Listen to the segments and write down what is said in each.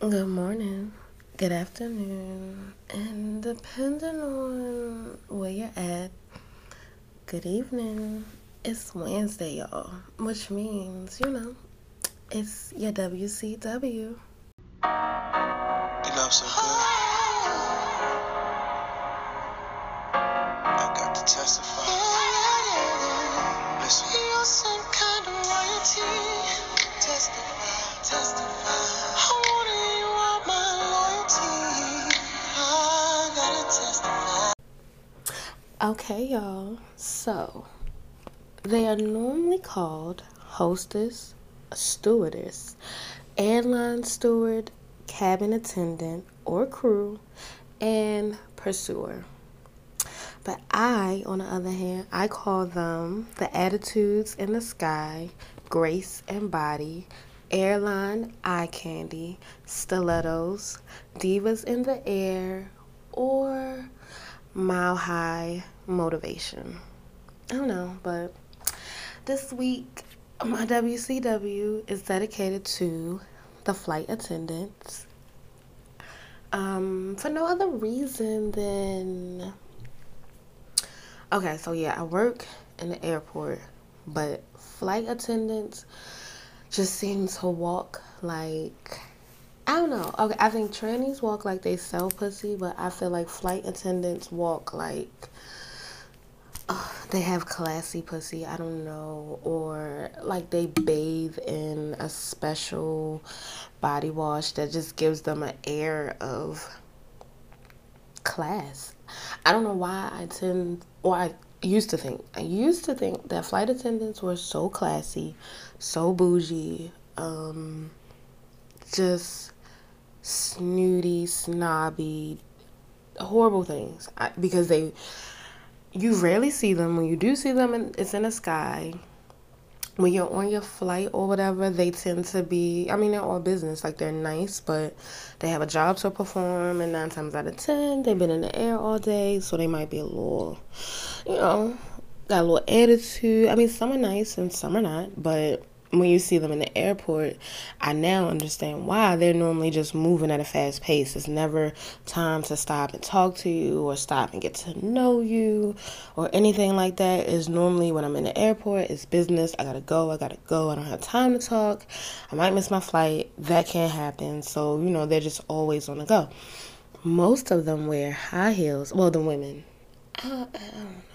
Good morning, good afternoon, and depending on where you're at, good evening. It's Wednesday, y'all, which means, you know, it's your WCW. You good. Okay, y'all, so they are normally called hostess, stewardess, airline steward, cabin attendant, or crew, and purser. But I, on the other hand, I call them the attitudes in the sky, grace and body, airline eye candy, stilettos, divas in the air, or mile high motivation. I don't know, but this week my WCW is dedicated to the flight attendants. Um, for no other reason than Okay, so yeah, I work in the airport, but flight attendants just seem to walk like I don't know. Okay, I think trannies walk like they sell pussy, but I feel like flight attendants walk like they have classy pussy. I don't know, or like they bathe in a special body wash that just gives them an air of class. I don't know why I tend, or I used to think, I used to think that flight attendants were so classy, so bougie, um, just snooty, snobby, horrible things. I, because they, you rarely see them. When you do see them, in, it's in the sky when you're on your flight or whatever, they tend to be, I mean, they're all business. Like, they're nice, but they have a job to perform. And nine times out of ten, they've been in the air all day. So they might be a little, you know, got a little attitude. I mean, some are nice and some are not. But when you see them in the airport, I now understand why they're normally just moving at a fast pace. It's never time to stop and talk to you or stop and get to know you or anything like that. Is normally when I'm in the airport, it's business. I gotta go, I gotta go. I don't have time to talk. I might miss my flight. That can't happen. So, you know, they're just always on the go. Most of them wear high heels. Well, the women. Uh, don't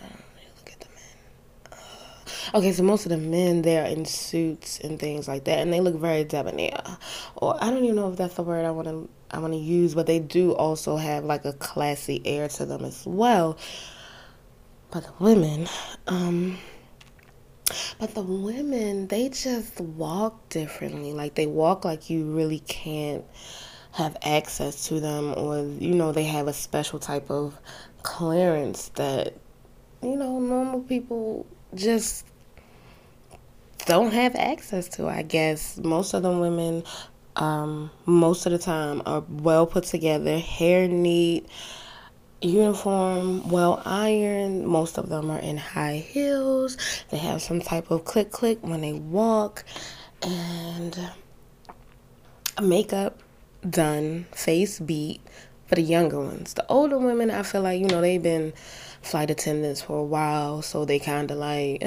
Okay, so most of the men they're in suits and things like that, and they look very debonair. Or I don't even know if that's the word I want to I want to use, but they do also have like a classy air to them as well. But the women, um, but the women they just walk differently. Like they walk like you really can't have access to them, or you know they have a special type of clearance that you know normal people just don't have access to. I guess most of the women, um, most of the time, are well put together, hair neat, uniform, well ironed. Most of them are in high heels. They have some type of click click when they walk, and makeup done, face beat for the younger ones. The older women, I feel like you know they've been flight attendants for a while, so they kind of like,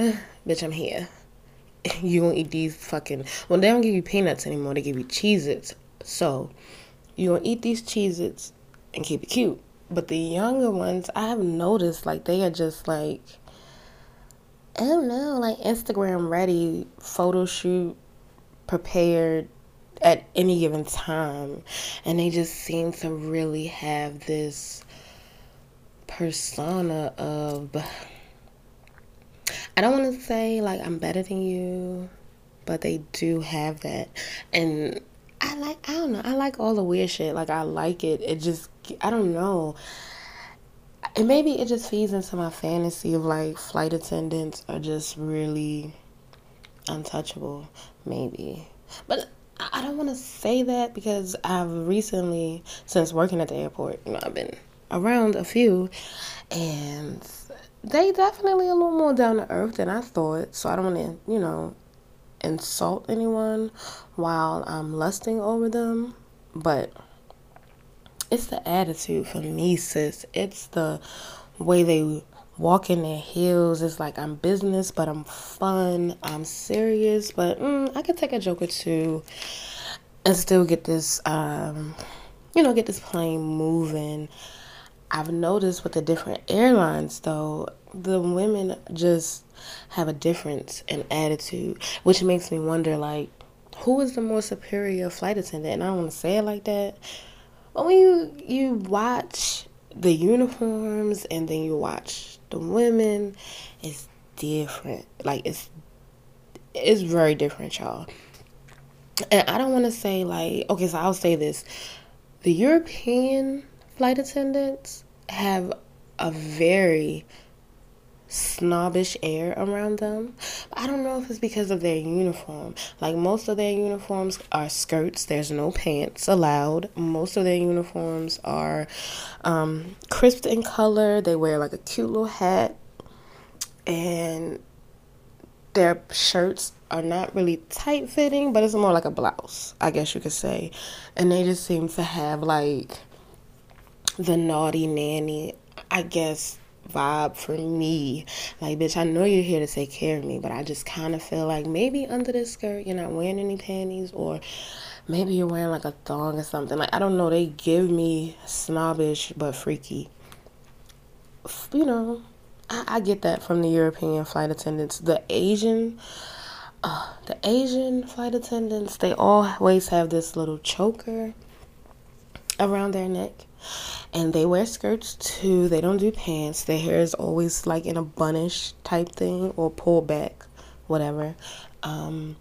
bitch, I'm here you gonna eat these fucking well they don't give you peanuts anymore they give you Cheez-Its. So you gonna eat these Cheez-Its and keep it cute. But the younger ones I have noticed like they are just like I don't know like Instagram ready photo shoot prepared at any given time. And they just seem to really have this persona of I don't want to say like I'm better than you, but they do have that. And I like, I don't know, I like all the weird shit. Like, I like it. It just, I don't know. And maybe it just feeds into my fantasy of like flight attendants are just really untouchable, maybe. But I don't want to say that because I've recently, since working at the airport, you know, I've been around a few, and they definitely a little more down to earth than I thought. So I don't want to, you know, insult anyone while I'm lusting over them. but it's the attitude for me, sis. It's the way they walk in their heels. It's like I'm business, but I'm fun. I'm serious, but mm, I could take a joke or two and still get this, um, you know, get this plane moving. I've noticed with the different airlines, though, the women just have a difference in attitude, which makes me wonder, like, who is the more superior flight attendant? And I don't want to say it like that, but when you you watch the uniforms and then you watch the women, it's different. Like it's it's very different, y'all. And I don't want to say like okay, so I'll say this: the European flight attendants have a very snobbish air around them. I don't know if it's because of their uniform. Like most of their uniforms are skirts. There's no pants allowed. Most of their uniforms are um, crisp in color. They wear like a cute little hat, and their shirts are not really tight fitting, but it's more like a blouse, I guess you could say. And they just seem to have like the naughty nanny, I guess vibe for me. Like, bitch, I know you're here to take care of me, but I just kind of feel like maybe under this skirt you're not wearing any panties, or maybe you're wearing like a thong or something. Like, I don't know. They give me snobbish but freaky. You know, I, I get that from the European flight attendants. The Asian. Uh, the Asian flight attendants, they always have this little choker around their neck and they wear skirts too. They don't do pants. Their hair is always like in a bunnish type thing or pulled back, whatever. Um,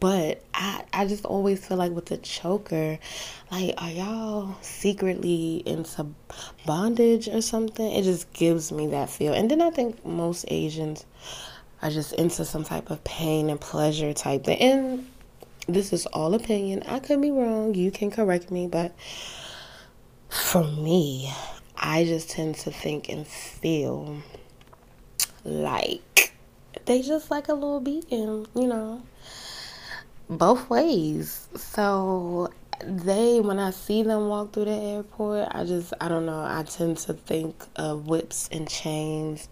but I, I just always feel like with the choker, like, are y'all secretly into bondage or something? It just gives me that feel. And then I think most Asians are just into some type of pain and pleasure type thing. And this is all opinion. I could be wrong. You can correct me, but for me, I just tend to think and feel like they just like a little beating, you know, both ways. So they, when I see them walk through the airport, I just, I don't know, I tend to think of whips and chains.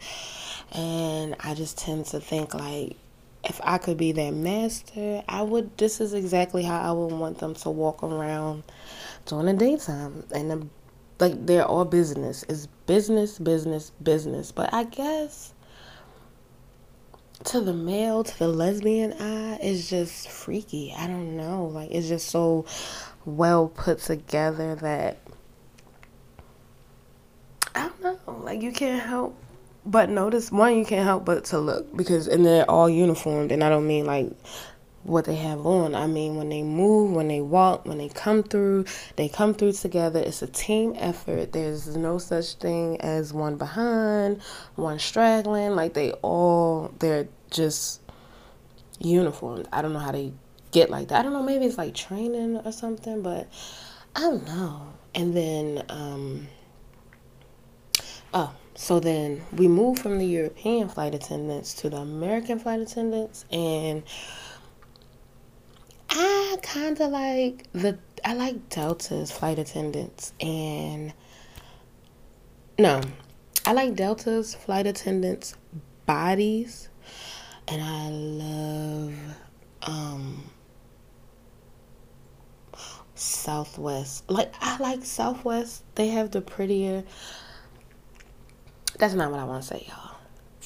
And I just tend to think like, if I could be their master, I would. This is exactly how I would want them to walk around during the daytime. And like they're all business. It's business, business, business. But I guess to the male, to the lesbian eye, it's just freaky. I don't know. Like it's just so well put together that I don't know. Like you can't help but notice one you can't help but to look because and they're all uniformed and I don't mean like what they have on. I mean, when they move, when they walk, when they come through, they come through together. It's a team effort. There's no such thing as one behind, one straggling. Like they all, they're just uniformed. I don't know how they get like that. I don't know. Maybe it's like training or something, but I don't know. And then, um, oh, so then we move from the European flight attendants to the American flight attendants, and I kind of like the I like Delta's flight attendants and no, I like Delta's flight attendants bodies and I love um Southwest. Like I like Southwest. They have the prettier That's not what I want to say, y'all.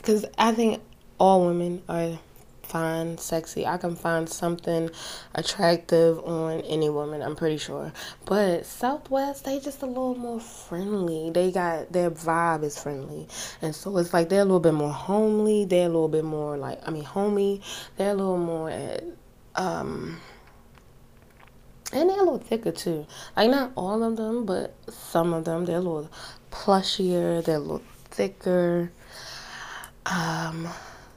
Cuz I think all women are fine, sexy. I can find something attractive on any woman, I'm pretty sure. But Southwest, they just a little more friendly. They got their vibe is friendly. And so it's like they're a little bit more homely. They're a little bit more like I mean homey. They're a little more um and they're a little thicker too. Like not all of them, but some of them. They're a little plushier. They're a little thicker. Um,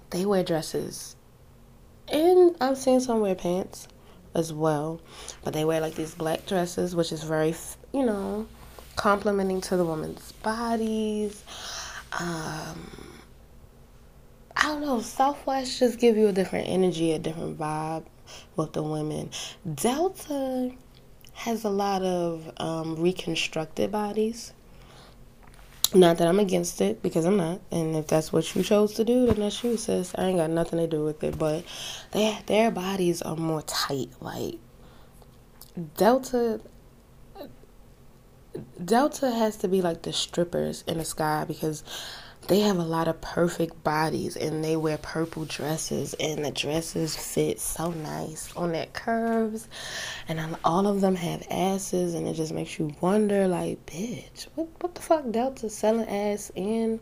they wear dresses and I've seen some wear pants as well, but they wear like these black dresses, which is very, you know, complimenting to the women's bodies. Um, I don't know. Southwest just give you a different energy, a different vibe with the women. Delta, has a lot of um, reconstructed bodies. Not that I'm against it because I'm not, and if that's what you chose to do, then that's you, sis. I ain't got nothing to do with it. But they, their bodies are more tight. Like Delta, Delta has to be like the strippers in the sky because they have a lot of perfect bodies and they wear purple dresses and the dresses fit so nice on their curves and all of them have asses and it just makes you wonder like bitch what, what the fuck delta selling ass and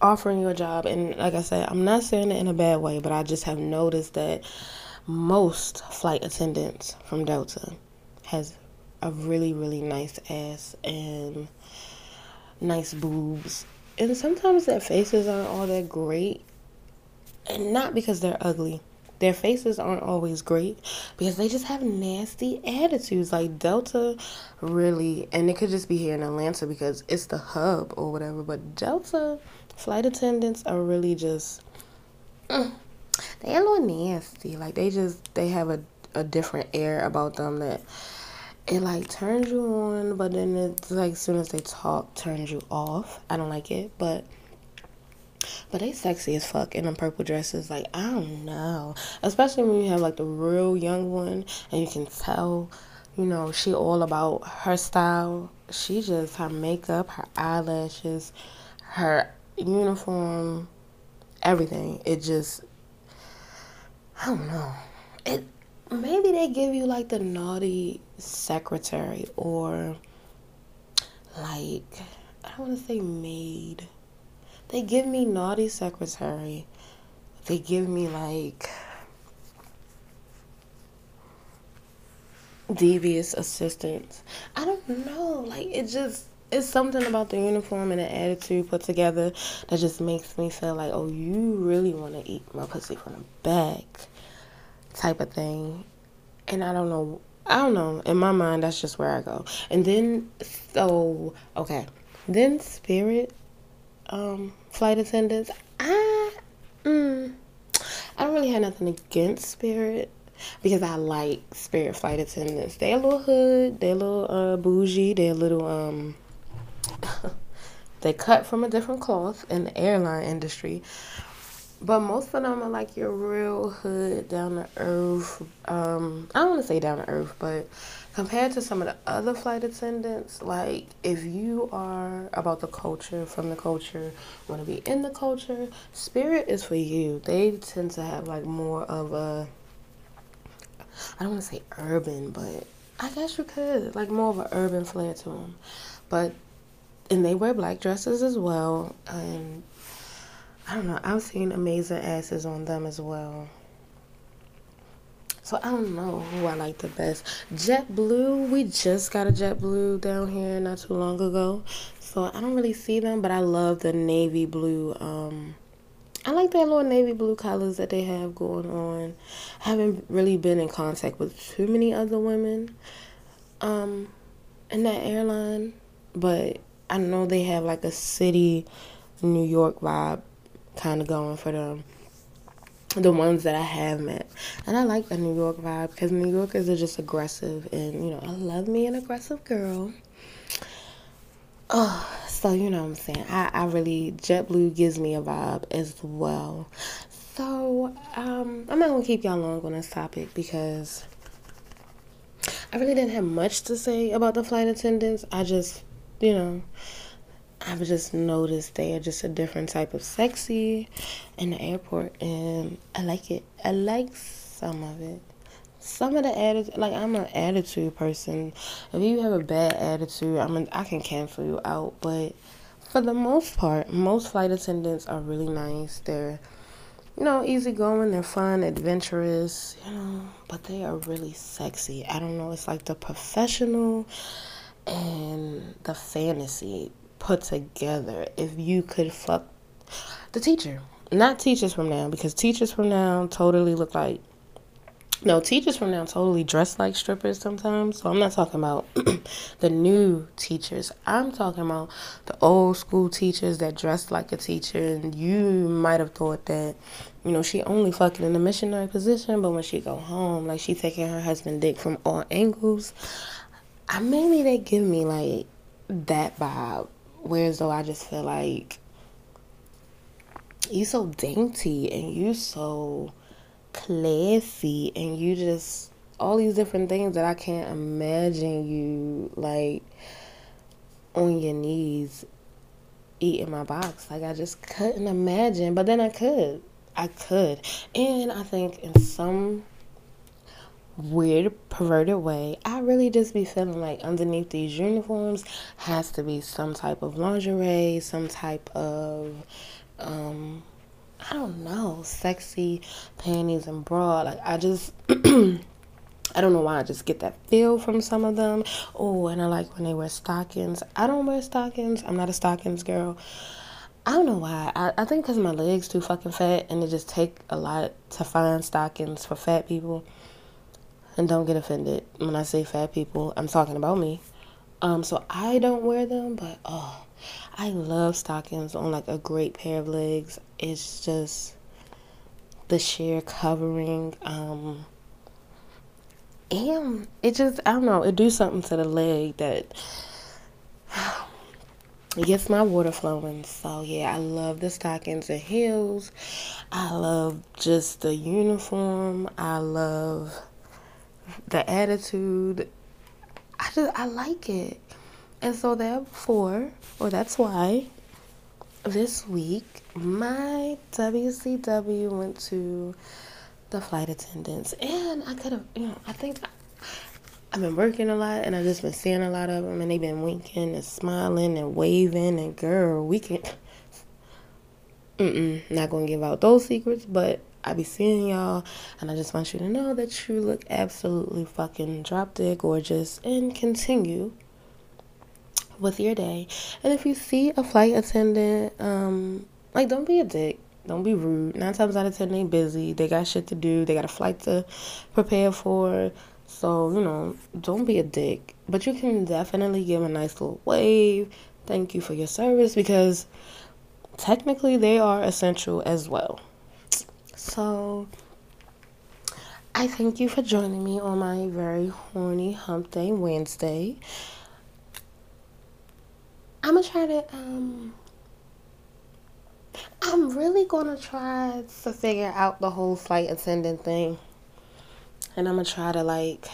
offering you a job? And like i said i'm not saying it in a bad way but i just have noticed that most flight attendants from delta has a really really nice ass and nice boobs. And sometimes their faces aren't all that great. And not because they're ugly. Their faces aren't always great because they just have nasty attitudes. Like Delta really, and it could just be here in Atlanta because it's the hub or whatever, but Delta flight attendants are really just, mm, they a little nasty. Like they just, they have a, a different air about them that it like turns you on, but then it's like as soon as they talk, turns you off. I don't like it, but but they sexy as fuck in them purple dresses. Like I don't know, especially when you have like the real young one, and you can tell, you know, she all about her style. She just her makeup, her eyelashes, her uniform, everything. It just I don't know. It maybe they give you like the naughty secretary or like I don't want to say maid. They give me naughty secretary. They give me like devious assistants. I don't know. Like it just it's something about the uniform and the attitude put together that just makes me feel like, oh, you really want to eat my pussy from the back, type of thing. And I don't know I don't know. In my mind, that's just where I go. And then, so okay, then Spirit, um, flight attendants. I, mm, I don't really have nothing against Spirit because I like Spirit flight attendants. They're a little hood. They're a little uh, bougie. They're a little um. they cut from a different cloth in the airline industry, but most of them are like your real hood, down to earth. Um, I don't want to say down to earth, but compared to some of the other flight attendants, like if you are about the culture, from the culture, want to be in the culture, Spirit is for you. They tend to have like more of a, I don't want to say urban, but I guess you could, like more of an urban flair to them. But, and they wear black dresses as well. And I don't know. I've seen amazing asses on them as well. So I don't know who I like the best. JetBlue, we just got a JetBlue down here not too long ago. So I don't really see them, but I love the navy blue. Um, I like that little navy blue colors that they have going on. I haven't really been in contact with too many other women um, in that airline, but I know they have like a city New York vibe kind of going for them the ones that I have met. And I like the New York vibe because New Yorkers are just aggressive and you know, I love me an aggressive girl. Oh, so you know what I'm saying. I, I really JetBlue gives me a vibe as well. So, um, I'm not gonna keep y'all long on this topic because I really didn't have much to say about the flight attendants. I just, you know, I've just noticed they are just a different type of sexy in the airport, and I like it. I like some of it. Some of the attitude, like I'm an attitude person. If you have a bad attitude, I'm an, I can cancel you out. But for the most part, most flight attendants are really nice. They're, you know, easygoing. They're fun, adventurous. You know, but they are really sexy. I don't know. It's like the professional and the fantasy put together if you could fuck the teacher. Not teachers from now, because teachers from now totally look like no, teachers from now totally dress like strippers sometimes. So I'm not talking about the new teachers. I'm talking about the old school teachers that dress like a teacher. And you might have thought that, you know, she only fucking in the missionary position, but when she go home, like she taking her husband dick from all angles. I maybe they give me like that vibe. Whereas though I just feel like you so dainty and you so classy and you just all these different things that I can't imagine you like on your knees eating my box. Like I just couldn't imagine, but then I could. I could. And I think in some weird perverted way, I really just be feeling like underneath these uniforms has to be some type of lingerie, some type of um I don't know, sexy panties and bra. Like I just I don't know why I just get that feel from some of them. Oh, and I like when they wear stockings. I don't wear stockings. I'm not a stockings girl. I don't know why. I, I think because my legs too fucking fat and it just take a lot to find stockings for fat people. And don't get offended when I say fat people. I'm talking about me. Um, so I don't wear them, but oh, I love stockings on like a great pair of legs. It's just the sheer covering. Um, and it just I don't know, it do something to the leg that it gets my water flowing. So yeah, I love the stockings and heels. I love just the uniform. I love the attitude. I just I like it. And so therefore, or that's why this week my WCW went to the flight attendants and I could have, you know, I think I've been working a lot and I've just been seeing a lot of them and they've been winking and smiling and waving and girl, we can Mm-mm, not gonna give out those secrets, but I be seeing y'all, and I just want you to know that you look absolutely fucking drop dead gorgeous and continue with your day. And if you see a flight attendant, um, like don't be a dick. Don't be rude. Nine times out of ten they busy. They got shit to do. They got a flight to prepare for. So, you know, don't be a dick. But you can definitely give a nice little wave. Thank you for your service because technically they are essential as well. So I thank you for joining me on my very horny hump day Wednesday. I'm gonna try to um I'm really gonna try to figure out the whole flight attendant thing. And I'm gonna try to like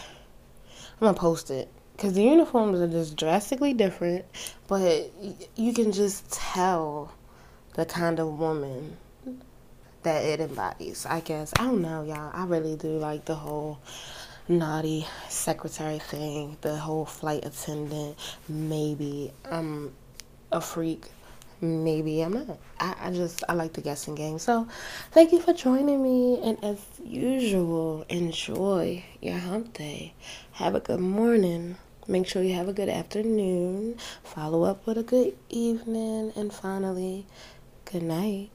I'm gonna post it because the uniforms are just drastically different, but you can just tell the kind of woman that it embodies. I guess I don't know, y'all. I really do like the whole naughty secretary thing, the whole flight attendant. Maybe I'm a freak. Maybe I'm not. I, I just I like the guessing game. So thank you for joining me and as usual, enjoy your hump day. Have a good morning. Make sure you have a good afternoon. Follow up with a good evening and finally good night.